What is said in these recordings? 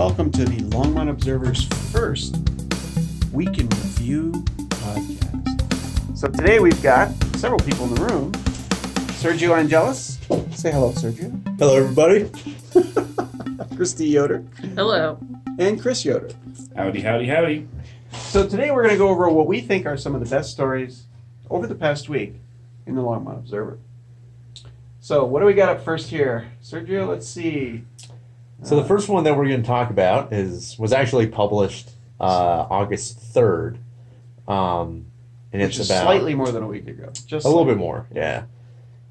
Welcome to the Longmont Observer's first Week in Review podcast. So today we've got several people in the room. Sergio Angelis. Say hello, Sergio. Hello, everybody. Christy Yoder. Hello. And Chris Yoder. Howdy, howdy, howdy. So today we're going to go over what we think are some of the best stories over the past week in the Longmont Observer. So what do we got up first here? Sergio, let's see. So the first one that we're going to talk about is was actually published uh, August third, um, and Which it's about slightly more than a week ago. Just a little bit more, yeah.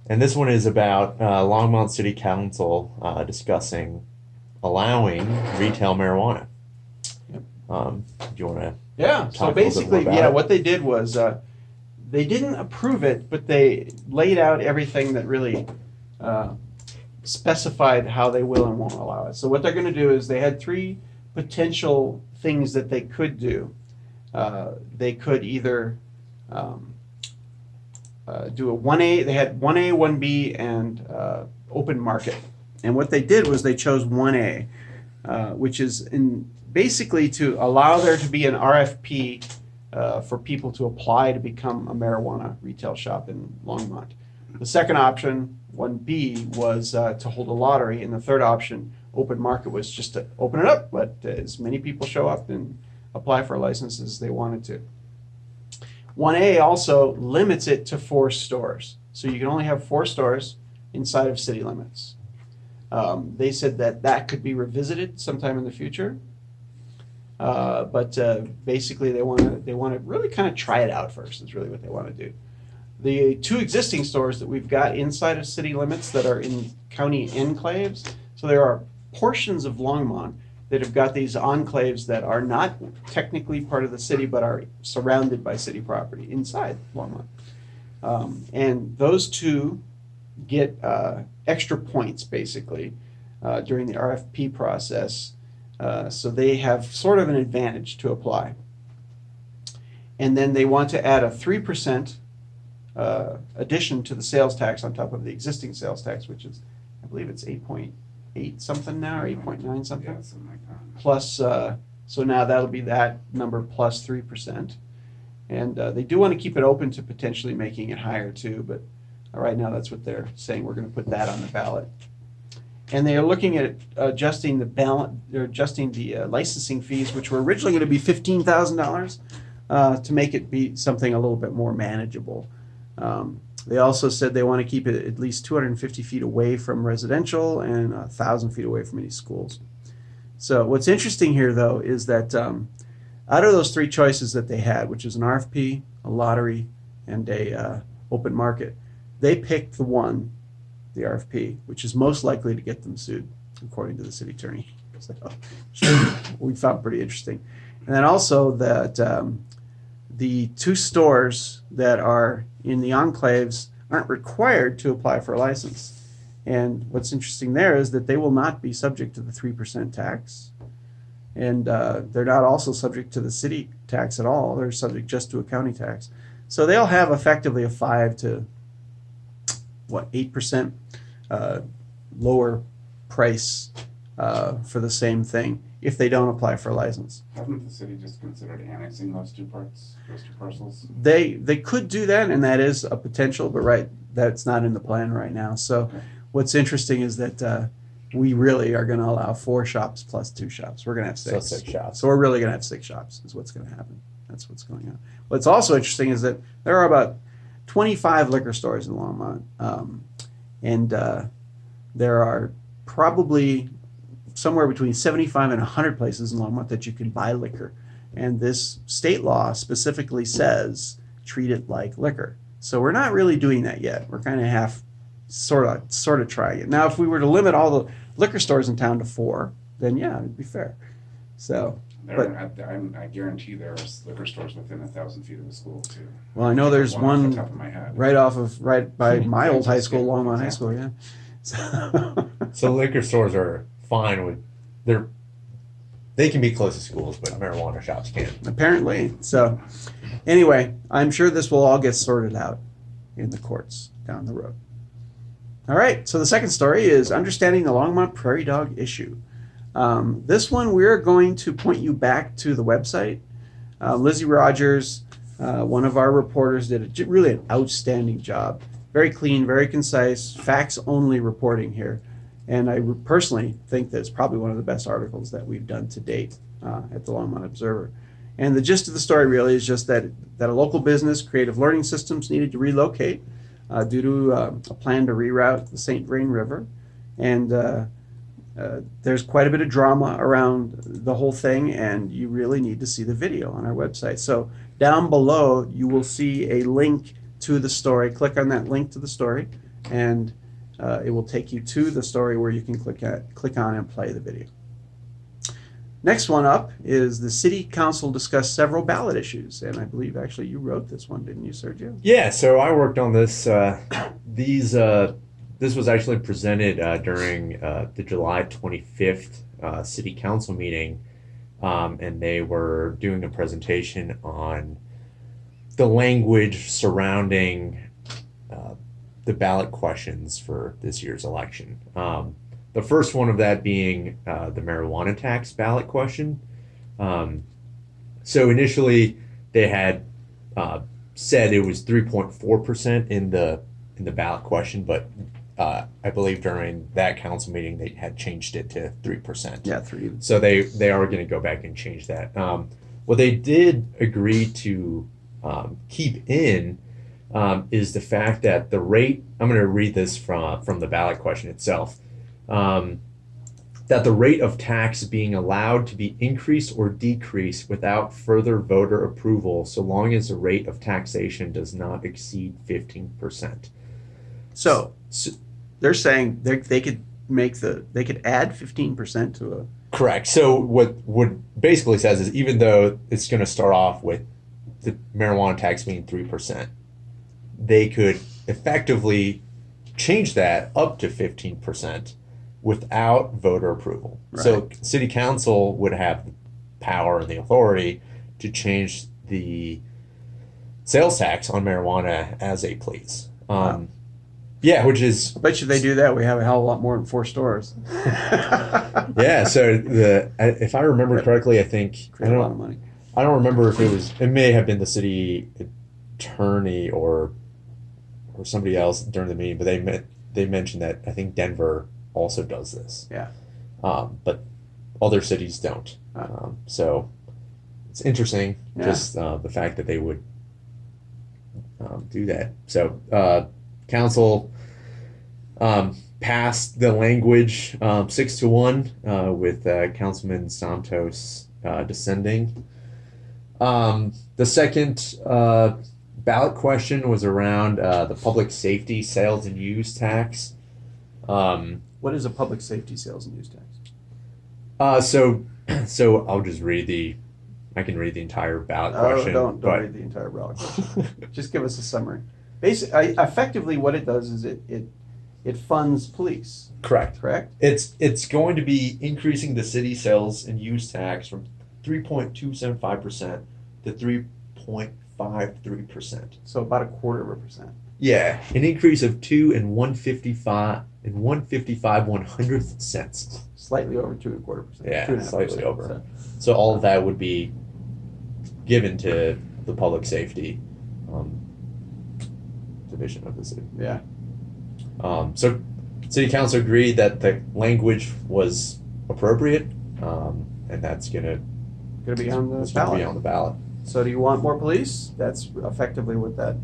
And this one is about uh, Longmont City Council uh, discussing allowing retail marijuana. Yep. Um, do you want to? Yeah. So basically, yeah, it. what they did was uh, they didn't approve it, but they laid out everything that really uh, specified how they will and won't allow it. So what they're going to do is they had three potential things that they could do. Uh, they could either um, uh, do a one A. They had one A, one B, and uh, open market. And what they did was they chose one A, uh, which is in basically to allow there to be an RFP uh, for people to apply to become a marijuana retail shop in Longmont. The second option, 1B, was uh, to hold a lottery, and the third option, open market, was just to open it up, let as many people show up and apply for licenses as they wanted to. 1A also limits it to four stores, so you can only have four stores inside of city limits. Um, they said that that could be revisited sometime in the future. Uh, but uh, basically, they want to they want to really kind of try it out first. Is really what they want to do. The two existing stores that we've got inside of city limits that are in county enclaves. So there are portions of Longmont that have got these enclaves that are not technically part of the city, but are surrounded by city property inside Longmont. Um, and those two get uh, extra points basically uh, during the RFP process. Uh, so they have sort of an advantage to apply. And then they want to add a 3% uh, addition to the sales tax on top of the existing sales tax, which is, I believe it's 8.8 something now, or 8.9 something. Yeah, something like that. Plus, uh, so now that'll be that number plus 3%. And uh, they do want to keep it open to potentially making it higher too, but right now that's what they're saying. We're going to put that on the ballot. And they are looking at adjusting the balance, they're adjusting the uh, licensing fees, which were originally going to be fifteen thousand dollars, uh, to make it be something a little bit more manageable. Um, they also said they want to keep it at least two hundred and fifty feet away from residential and a thousand feet away from any schools. So what's interesting here, though, is that um, out of those three choices that they had, which is an RFP, a lottery, and a uh, open market, they picked the one the RFP, which is most likely to get them sued, according to the city attorney. So, we found pretty interesting. And then also that um, the two stores that are in the enclaves aren't required to apply for a license. And what's interesting there is that they will not be subject to the 3% tax. And uh, they're not also subject to the city tax at all. They're subject just to a county tax. So they'll have effectively a 5 to what 8% uh, lower price uh, for the same thing if they don't apply for a license. Hasn't the city just considered annexing those two parts, those two parcels? They they could do that, and that is a potential, but right, that's not in the plan right now. So, Okay. what's interesting is that uh, we really are going to allow four shops plus two shops. We're going to have So six. six shops. So we're really going to have six shops. Is what's going to happen. That's what's going on. What's also interesting is that there are about 25 liquor stores in Longmont, um, and uh, there are probably somewhere between 75 and 100 places in Longmont that you can buy liquor. And this state law specifically says treat it like liquor. So we're not really doing that yet. We're kind of half, sort of, sort of trying it. Now, if we were to limit all the liquor stores in town to four, then yeah, it'd be fair. So, There, I, I'm- I guarantee there's liquor stores within a thousand feet of the school too. well, I know there's off one the top of my head. right off of right by my old high school, Exactly. Longmont High School. Yeah. So, So liquor stores are fine with they're they can be close to schools, but marijuana shops can't. apparently, so anyway, I'm sure this will all get sorted out in the courts down the road. All right. So the second story is understanding the Longmont prairie dog issue. Um, this one, we're going to point you back to the website. Uh, Lizzie Rogers, uh, one of our reporters, did a, really an outstanding job. Very clean, very concise, facts only reporting here. And I personally think that it's probably one of the best articles that we've done to date uh, at the Longmont Observer. And the gist of the story really is just that, that a local business, Creative Learning Systems, needed to relocate uh, due to uh, a plan to reroute the St. Vrain River. And uh, uh, there's quite a bit of drama around the whole thing, and you really need to see the video on our website. So down below, you will see a link to the story. Click on that link to the story, and uh, it will take you to the story where you can click at, click on and play the video. Next one up is the City Council discussed several ballot issues, and I believe actually you wrote this one, didn't you, Sergio? Yeah, so I worked on this. Uh, these uh, this was actually presented uh, during uh, the July twenty fifth uh, City Council meeting, um, and they were doing a presentation on the language surrounding the ballot questions for this year's election. Um, the first one of that being uh, the marijuana tax ballot question. Um, so initially, they had uh, said it was 3.4% in the in the ballot question, but uh, I believe during that council meeting they had changed it to 3%. Yeah, three. So they they are going to go back and change that. Um, what they did agree to um, keep in um, is the fact that the rate. I'm going to read this from from the ballot question itself. Um, that the rate of tax being allowed to be increased or decreased without further voter approval, so long as the rate of taxation does not exceed 15%. So So, they're saying they they could make the they could add fifteen percent to a Correct. So what what basically says is even though it's going to start off with the marijuana tax being three percent, they could effectively change that up to fifteen percent without voter approval. So city council would have the power and the authority to change the sales tax on marijuana as they please. Um, Yeah, which is I bet you they do that, we have a hell of a lot more than four stores. yeah. So the if I remember correctly, I think I Create a lot of money. I don't remember if it was it may have been the city attorney or or somebody else during the meeting, but they meant they mentioned that I think Denver also does this. Yeah. Um, but other cities don't. Ah. Um, so it's interesting Yeah. just uh, the fact that they would um, do that. So uh, council um, passed the language um, six to one uh, with uh, Councilman Santos uh, descending. Um, the second uh, ballot question was around uh, the public safety sales and use tax. Um, What is a public safety sales and use tax? uh, so, so I'll just read the. I can read the entire ballot Oh, question. don't, don't but- read the entire ballot question. Just give us a summary. Basically, effectively what it does is it, it, it funds police, Correct. correct? It's it's going to be increasing the city sales and use tax from three point two seven five percent to three point five three percent. So about a quarter of a percent. Yeah, an increase of two and one fifty five and one fifty five one hundredth cents. Slightly over two and a quarter percent. Yeah, two and a half slightly percent, over. so. So all of that would be given to the public safety um, division of the city. Yeah, Um, so city council agreed that the language was appropriate, um, and that's gonna, gonna be on the gonna be on the ballot. So do you want more police? That's effectively what that,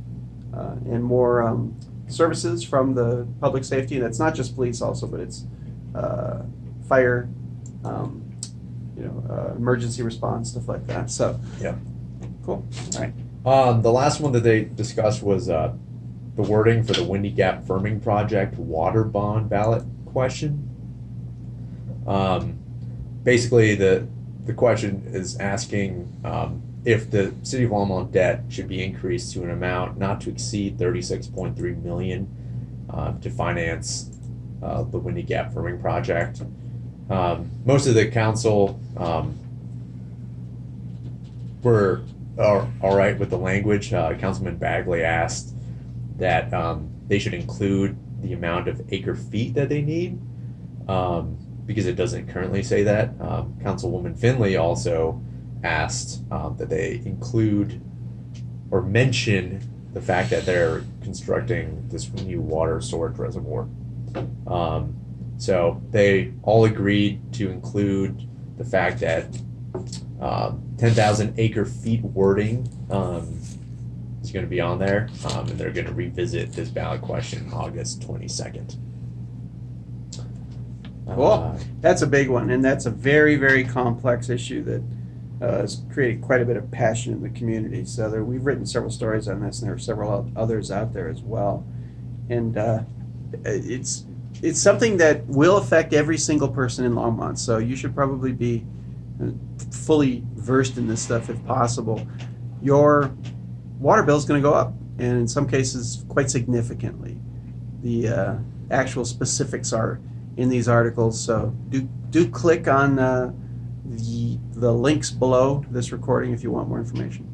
uh, and more, um, services from the public safety, and it's not just police also, but it's, uh, fire, um, you know, uh, emergency response, stuff like that, so. Yeah. Cool, alright. Um, the last one that they discussed was uh, the wording for the Windy Gap Firming Project water bond ballot question. Um, basically, the the question is asking um, if the city of Longmont debt should be increased to an amount not to exceed thirty six point three million uh, to finance uh, the Windy Gap Firming Project. Um, most of the council um, were are all right with the language. Uh, Councilman Bagley asked that um, they should include the amount of acre feet that they need. Um, because it doesn't currently say that. Um, Councilwoman Finley also asked um, that they include or mention the fact that they're constructing this new water storage reservoir. Um, so they all agreed to include the fact that um, 10,000 acre feet wording um, is going to be on there, um, and they're going to revisit this ballot question August 22nd. Cool. Uh, That's a big one, and that's a very, very complex issue that uh, has created quite a bit of passion in the community. So there, we've written several stories on this, and there are several others out there as well. And uh, it's it's something that will affect every single person in Longmont. So you should probably be uh, fully versed in this stuff if possible. Your water bill is going to go up, and in some cases, quite significantly. The uh, actual specifics are in these articles. So do do click on uh, the the links below this recording if you want more information.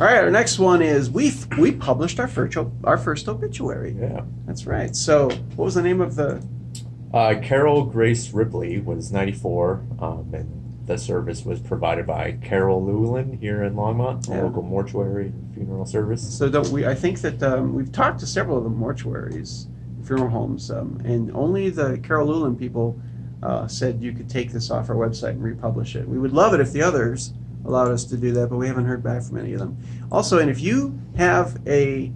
All right, our next one is we we published our first our first obituary. yeah. That's right. So what was the name of the? Uh, Carol Grace Ripley was 94, um, and the service was provided by Carroll Lewellen here in Longmont, a Yeah. local mortuary and funeral service. So don't we? I think that um, we've talked to several of the mortuaries, funeral homes, um, and only the Carroll Lewellen people uh, said you could take this off our website and republish it. We would love it if the others allowed us to do that, but we haven't heard back from any of them. Also, and if you have a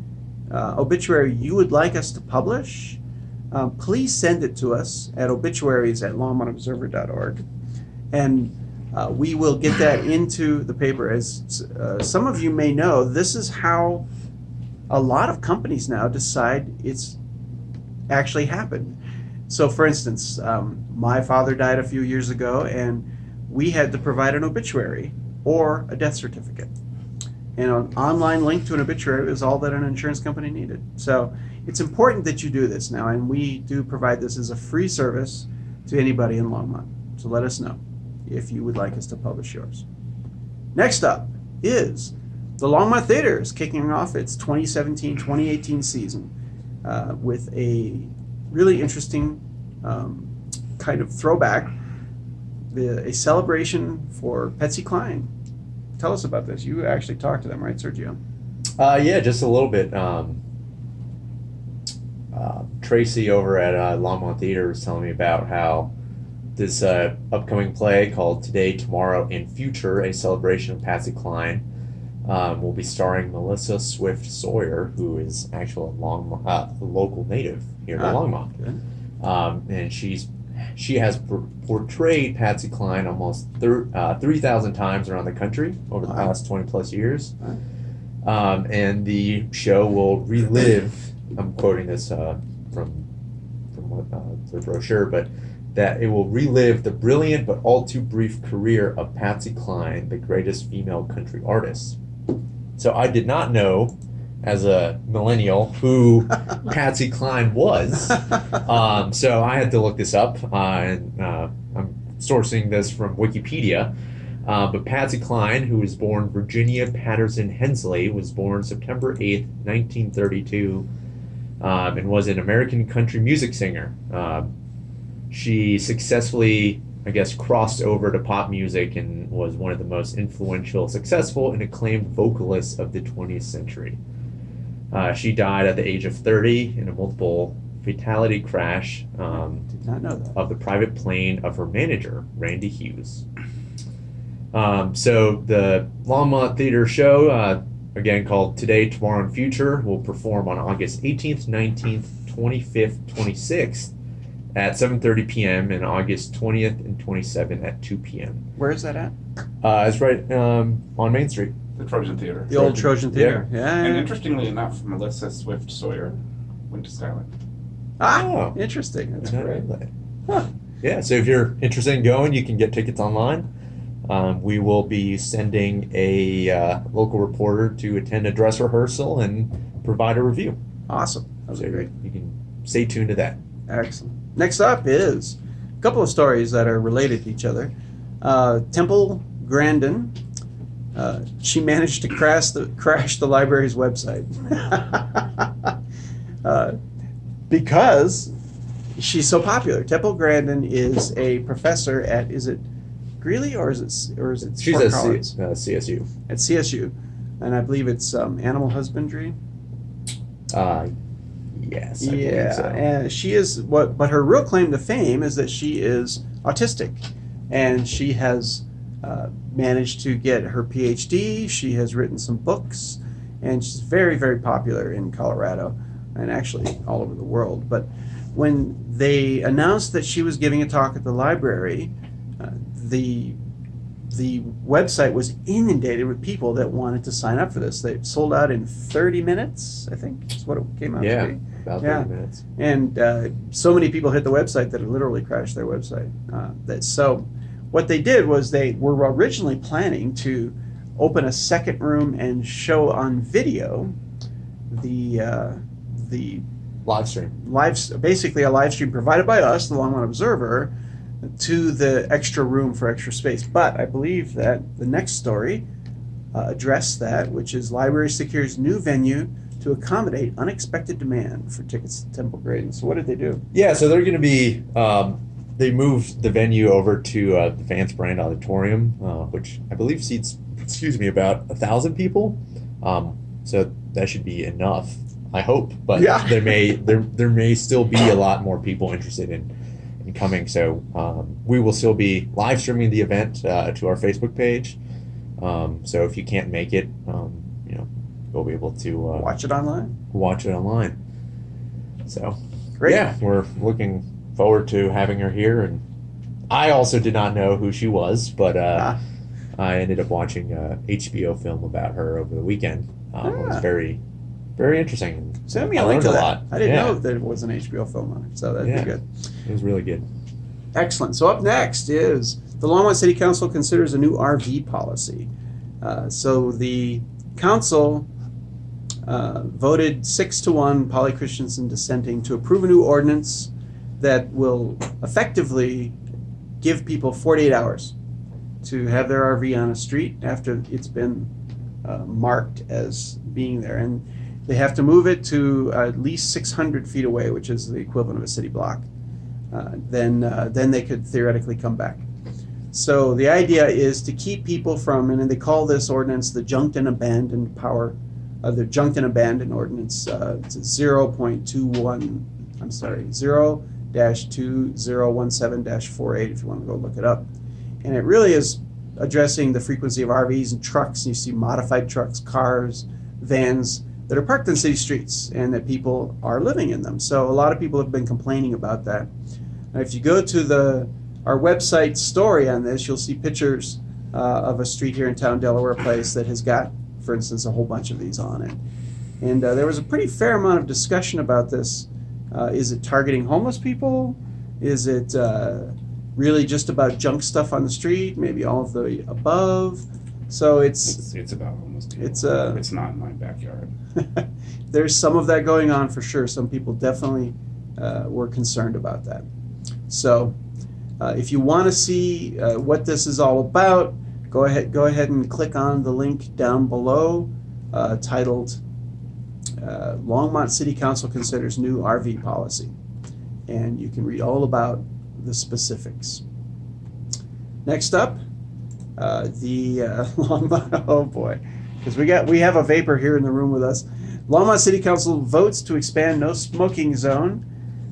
uh, obituary you would like us to publish, um, please send it to us at obituaries at longmontobserver.org, and uh, we will get that into the paper. As uh, some of you may know, this is how a lot of companies now decide it's actually happened. So, for instance, um, my father died a few years ago, and we had to provide an obituary or a death certificate. And an online link to an obituary is all that an insurance company needed. So, it's important that you do this now, and we do provide this as a free service to anybody in Longmont. So, let us know if you would like us to publish yours. Next up is the Longmont Theater is kicking off its 2017-2018 season uh, with a really interesting um, kind of throwback, the, a celebration for Patsy Cline. Tell us about this. You actually talked to them, right, Sergio? Uh, yeah, just a little bit. Um, uh, Tracy over at uh, Longmont Theater was telling me about how this uh, upcoming play called Today, Tomorrow, and Future, a celebration of Patsy Cline, um, will be starring Melissa Swift Sawyer, who is actually a Long, uh, local native here in Ah, Longmont. good. Um, and she's she has por- portrayed Patsy Cline almost thir- uh, 3,000 times around the country over the past 20 plus years. Um, and the show will relive, I'm quoting this uh, from, from what, uh, the brochure, but that it will relive the brilliant but all too brief career of Patsy Cline, the greatest female country artist. So I did not know, as a millennial, who Patsy Cline was. Um, so I had to look this up, uh, and uh, I'm sourcing this from Wikipedia. Uh, but Patsy Cline, who was born Virginia Patterson Hensley, was born September 8th, 1932, um, and was an American country music singer. Um, she successfully, I guess, crossed over to pop music and was one of the most influential, successful, and acclaimed vocalists of the 20th century. Uh, she died at the age of 30 in a multiple fatality crash um, Did not know that. of the private plane of her manager, Randy Hughes. Um, so the Longmont Theater show, uh, again called Today, Tomorrow, and Future, will perform on August 18th, 19th, 25th, 26th at 7.30 p.m. and August 20th and 27th at 2 p.m. Where is that at? Uh, it's right um, on Main Street. The Trojan Theater. The old Trojan Theater. Yeah. And interestingly enough, Melissa Swift Sawyer went to Skyline. Ah, Oh. interesting. I That's did great. know that. Huh. Yeah, so if you're interested in going, you can get tickets online. Um, we will be sending a uh, local reporter to attend a dress rehearsal and provide a review. Awesome. That was So great. you can stay tuned to that. Excellent. Next up is a couple of stories that are related to each other. Uh, Temple Grandin, uh, she managed to crash the crash the library's website uh, because she's so popular. Temple Grandin is a professor at is it Greeley or is it or is it She's Fort at C, uh, CSU. at CSU, and I believe it's um, animal husbandry. Uh, yes. I yeah, so. and she is what, but her real claim to fame is that she is autistic, and she has uh, managed to get her PhD. She has written some books, and she's very, very popular in Colorado, and actually all over the world. But when they announced that she was giving a talk at the library, uh, the the website was inundated with people that wanted to sign up for this. They sold out in 30 minutes, I think, is what it came out Yeah. to be. About Yeah. 30 minutes. And uh, so many people hit the website that it literally crashed their website. Uh, that so, what they did was they were originally planning to open a second room and show on video the uh, the Live stream. live basically a live stream provided by us, the Longmont Observer, to the extra room for extra space. But I believe that the next story uh, addressed that, which is library secures new venue to accommodate unexpected demand for tickets to Temple Grandin. So what did they do? Yeah, so they're going to be. Um, they moved the venue over to uh, the Vance Brand Auditorium, uh, which I believe seats, excuse me, about a thousand people. Um, so that should be enough, I hope. But Yeah. there may there there may still be a lot more people interested in in coming. So um, we will still be live streaming the event uh, to our Facebook page. Um, so if you can't make it, um, you know, you'll be able to uh, Watch it online. watch it online. So Great. yeah, we're looking forward to having her here. And I also did not know who she was, but uh, Ah. I ended up watching a HBO film about her over the weekend. Um, It was Ah. very, very interesting. Send me a I link to a that. lot. I didn't Yeah. know that it was an HBO film on it, so that'd Yeah. be good. It was really good. Excellent. So up next is the Longmont City Council considers a new RV policy. Uh, so the council uh, voted six to one, Polly Christensen dissenting, to approve a new ordinance that will effectively give people 48 hours to have their RV on a street after it's been uh, marked as being there. And they have to move it to at least 600 feet away, which is the equivalent of a city block uh, then uh, then they could theoretically come back. So the idea is to keep people from, and they call this ordinance the junked and abandoned power, uh, the junked and abandoned ordinance. Uh, two one. I'm sorry, zero dash two zero one seven dash four eight. If you want to go look it up, and it really is addressing the frequency of RVs and trucks. And You see modified trucks, cars, vans that are parked in city streets, and that people are living in them. So a lot of people have been complaining about that. Now, if you go to the our website story on this, you'll see pictures uh, of a street here in town, Delaware Place, that has got, for instance, a whole bunch of these on it. And uh, there was a pretty fair amount of discussion about this. Uh, is it targeting homeless people? Is it uh, really just about junk stuff on the street? Maybe all of the above. So it's It's, it's about almost. people. It's, uh, It's not in my backyard. there's some of that going on for sure. Some people definitely uh, were concerned about that. So, uh, if you want to see uh, what this is all about, go ahead go ahead and click on the link down below, uh, titled uh, "Longmont City Council Considers New RV Policy," and you can read all about the specifics. Next up, uh, the uh, Longmont. Oh boy, because we got we have a vapor here in the room with us. Longmont City Council votes to expand no smoking zone,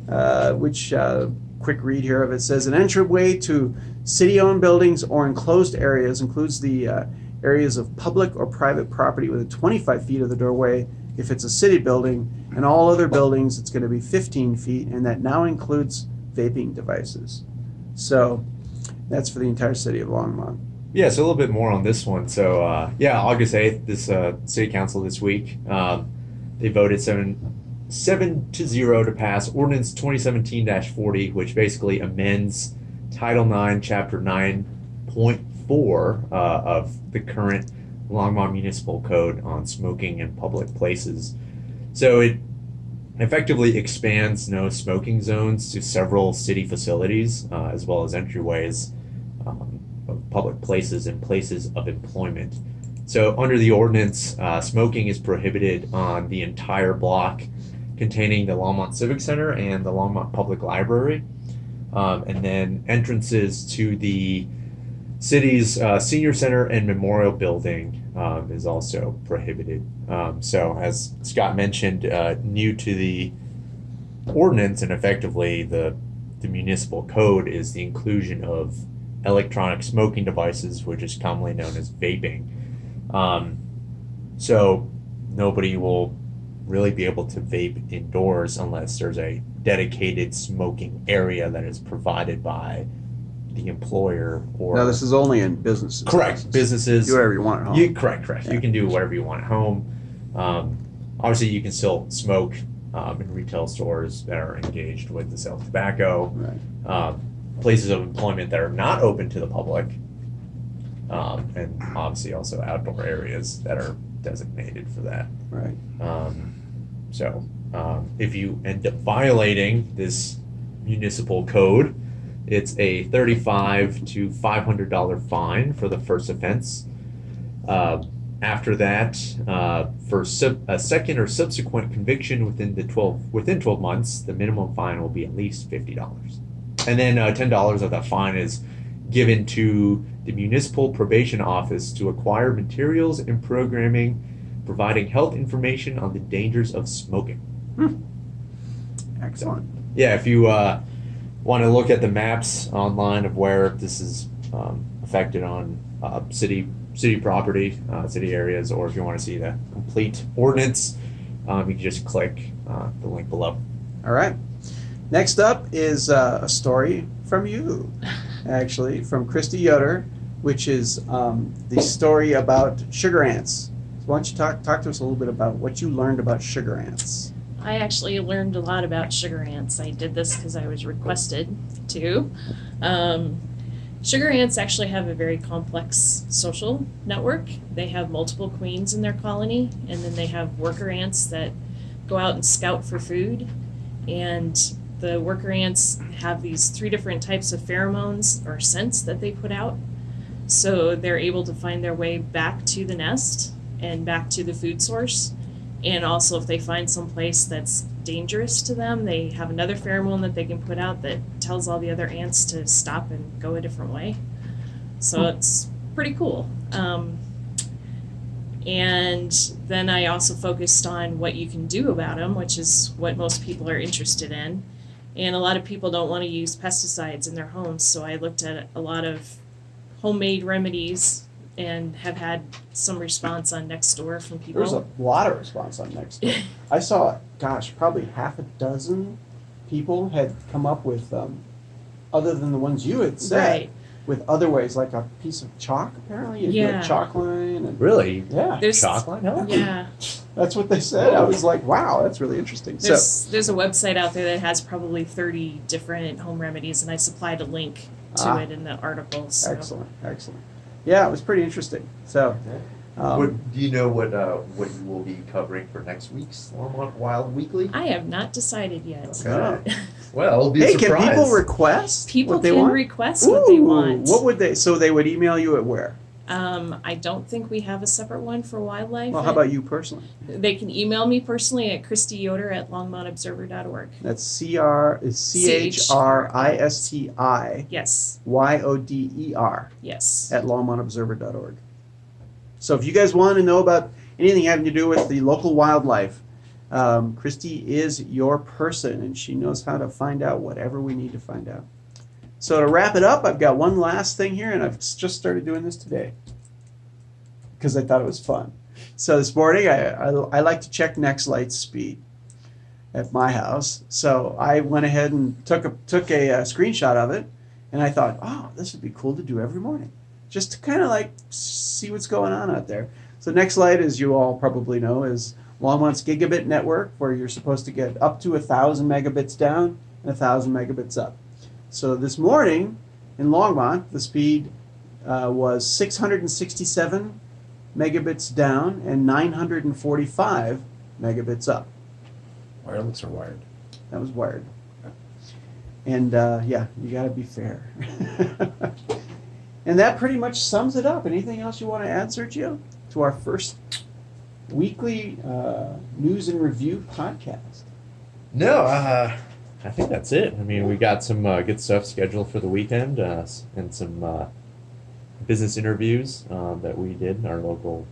uh, which uh, quick read here of it says an entryway to city-owned buildings or enclosed areas includes the uh, areas of public or private property within 25 feet of the doorway if it's a city building, and all other buildings it's going to be 15 feet, and that now includes vaping devices. So that's for the entire city of Longmont. Yeah, so a little bit more on this one. So uh, yeah, August eighth, this uh, city council this week, um, they voted seven seven to zero to pass ordinance 2017-40, which basically amends Title Nine, Chapter nine point four uh, of the current Longmont Municipal Code on smoking in public places. So it effectively expands no smoking zones to several city facilities, uh, as well as entryways. Um, of public places and places of employment. So, under the ordinance, uh, smoking is prohibited on the entire block containing the Longmont Civic Center and the Longmont Public Library. Um, and then entrances to the city's uh, senior center and memorial building um, is also prohibited. Um, so, as Scott mentioned, uh, new to the ordinance and effectively the the municipal code is the inclusion of electronic smoking devices, which is commonly known as vaping. Um, so nobody will really be able to vape indoors unless there's a dedicated smoking area that is provided by the employer or Now, this is only in businesses. correct businesses. Do whatever you want at home. You correct, correct. Yeah. You can do whatever you want at home. Um, obviously, you can still smoke um, in retail stores that are engaged with the sale of tobacco. Right. Um, places of employment that are not open to the public, um, and obviously also outdoor areas that are designated for that. Right. So, um, if you end up violating this municipal code, it's a thirty-five to five hundred dollar fine for the first offense. Uh, after that, uh, for sub- a second or subsequent conviction within the twelve within twelve months, the minimum fine will be at least fifty dollars, and then uh, ten dollars of that fine is given to the municipal probation office to acquire materials and programming providing health information on the dangers of smoking. Excellent. Yeah, if you uh, want to look at the maps online of where this is um, affected on uh, city city property, uh, city areas, or if you want to see the complete ordinance, um, you can just click uh, the link below. All right. Next up is uh, a story from you, actually, from Christy Yoder, which is um, the story about sugar ants. Why don't you talk talk to us a little bit about what you learned about sugar ants? I actually learned a lot about sugar ants. I did this because I was requested to. Um, sugar ants actually have a very complex social network. They have multiple queens in their colony, and then they have worker ants that go out and scout for food. And the worker ants have these three different types of pheromones or scents that they put out. So they're able to find their way back to the nest and back to the food source. And also, if they find some place that's dangerous to them, they have another pheromone that they can put out that tells all the other ants to stop and go a different way. So it's pretty cool. Um, and then I also focused on what you can do about them, which is what most people are interested in. And a lot of people don't want to use pesticides in their homes, so I looked at a lot of homemade remedies and have had some response on Nextdoor from people. There was a lot of response on Nextdoor. I saw, gosh, probably half a dozen people had come up with, um, other than the ones you had said, Right. with other ways, like a piece of chalk. Apparently, you do Yeah. a chalk line, and Really? yeah, There's Chocolate? Hell? yeah. that's what they said. I was like, wow, that's really interesting. So, There's there's a website out there that has probably 30 different home remedies, and I supplied a link to Ah. it in the article. So. excellent, excellent. Yeah, it was pretty interesting. So, um, what, do you know what uh, what you will be covering for next week's Longmont Wild Weekly? I have not decided yet. Okay. Well, it'll be hey, a can people request People what they can want? request what they want. What would they? So they would email you at where? Um, I don't think we have a separate one for wildlife. Well, how about you personally? They can email me personally at Christy Yoder at longmontobserver.org. That's C R is C H R I S T I Yes, Y O D E R yes. at longmontobserver.org. So if you guys want to know about anything having to do with the local wildlife, um, Christy is your person, and she knows how to find out whatever we need to find out. So to wrap it up, I've got one last thing here, and I've just started doing this today because I thought it was fun. So this morning, I, I, I like to check NextLight speed at my house. So I went ahead and took a took a, uh screenshot of it, and I thought, oh, this would be cool to do every morning, just to kind of like see what's going on out there. So NextLight, as you all probably know, is Longmont's gigabit network, where you're supposed to get up to a thousand megabits down and a thousand megabits up. So this morning in Longmont, the speed uh, was 667 megabits down and 945 megabits up. Wireless or wired? That was wired. And uh, yeah, you got to be fair. and that pretty much sums it up. Anything else you want to add, Sergio, to our first weekly uh, news and review podcast? No, uh, I think that's it. I mean, we got some uh, good stuff scheduled for the weekend uh, and some uh, business interviews uh, that we did. Our local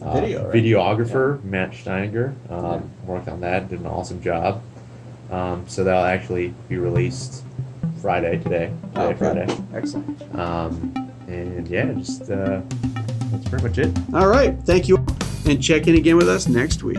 uh, Video, right? videographer, Matt Steininger, um, worked on that, did an awesome job. Um, so that'll actually be released Friday today. Today, Oh. Friday. Excellent. Um, and yeah, just uh, that's pretty much it. All right. Thank you. And check in again with us next week.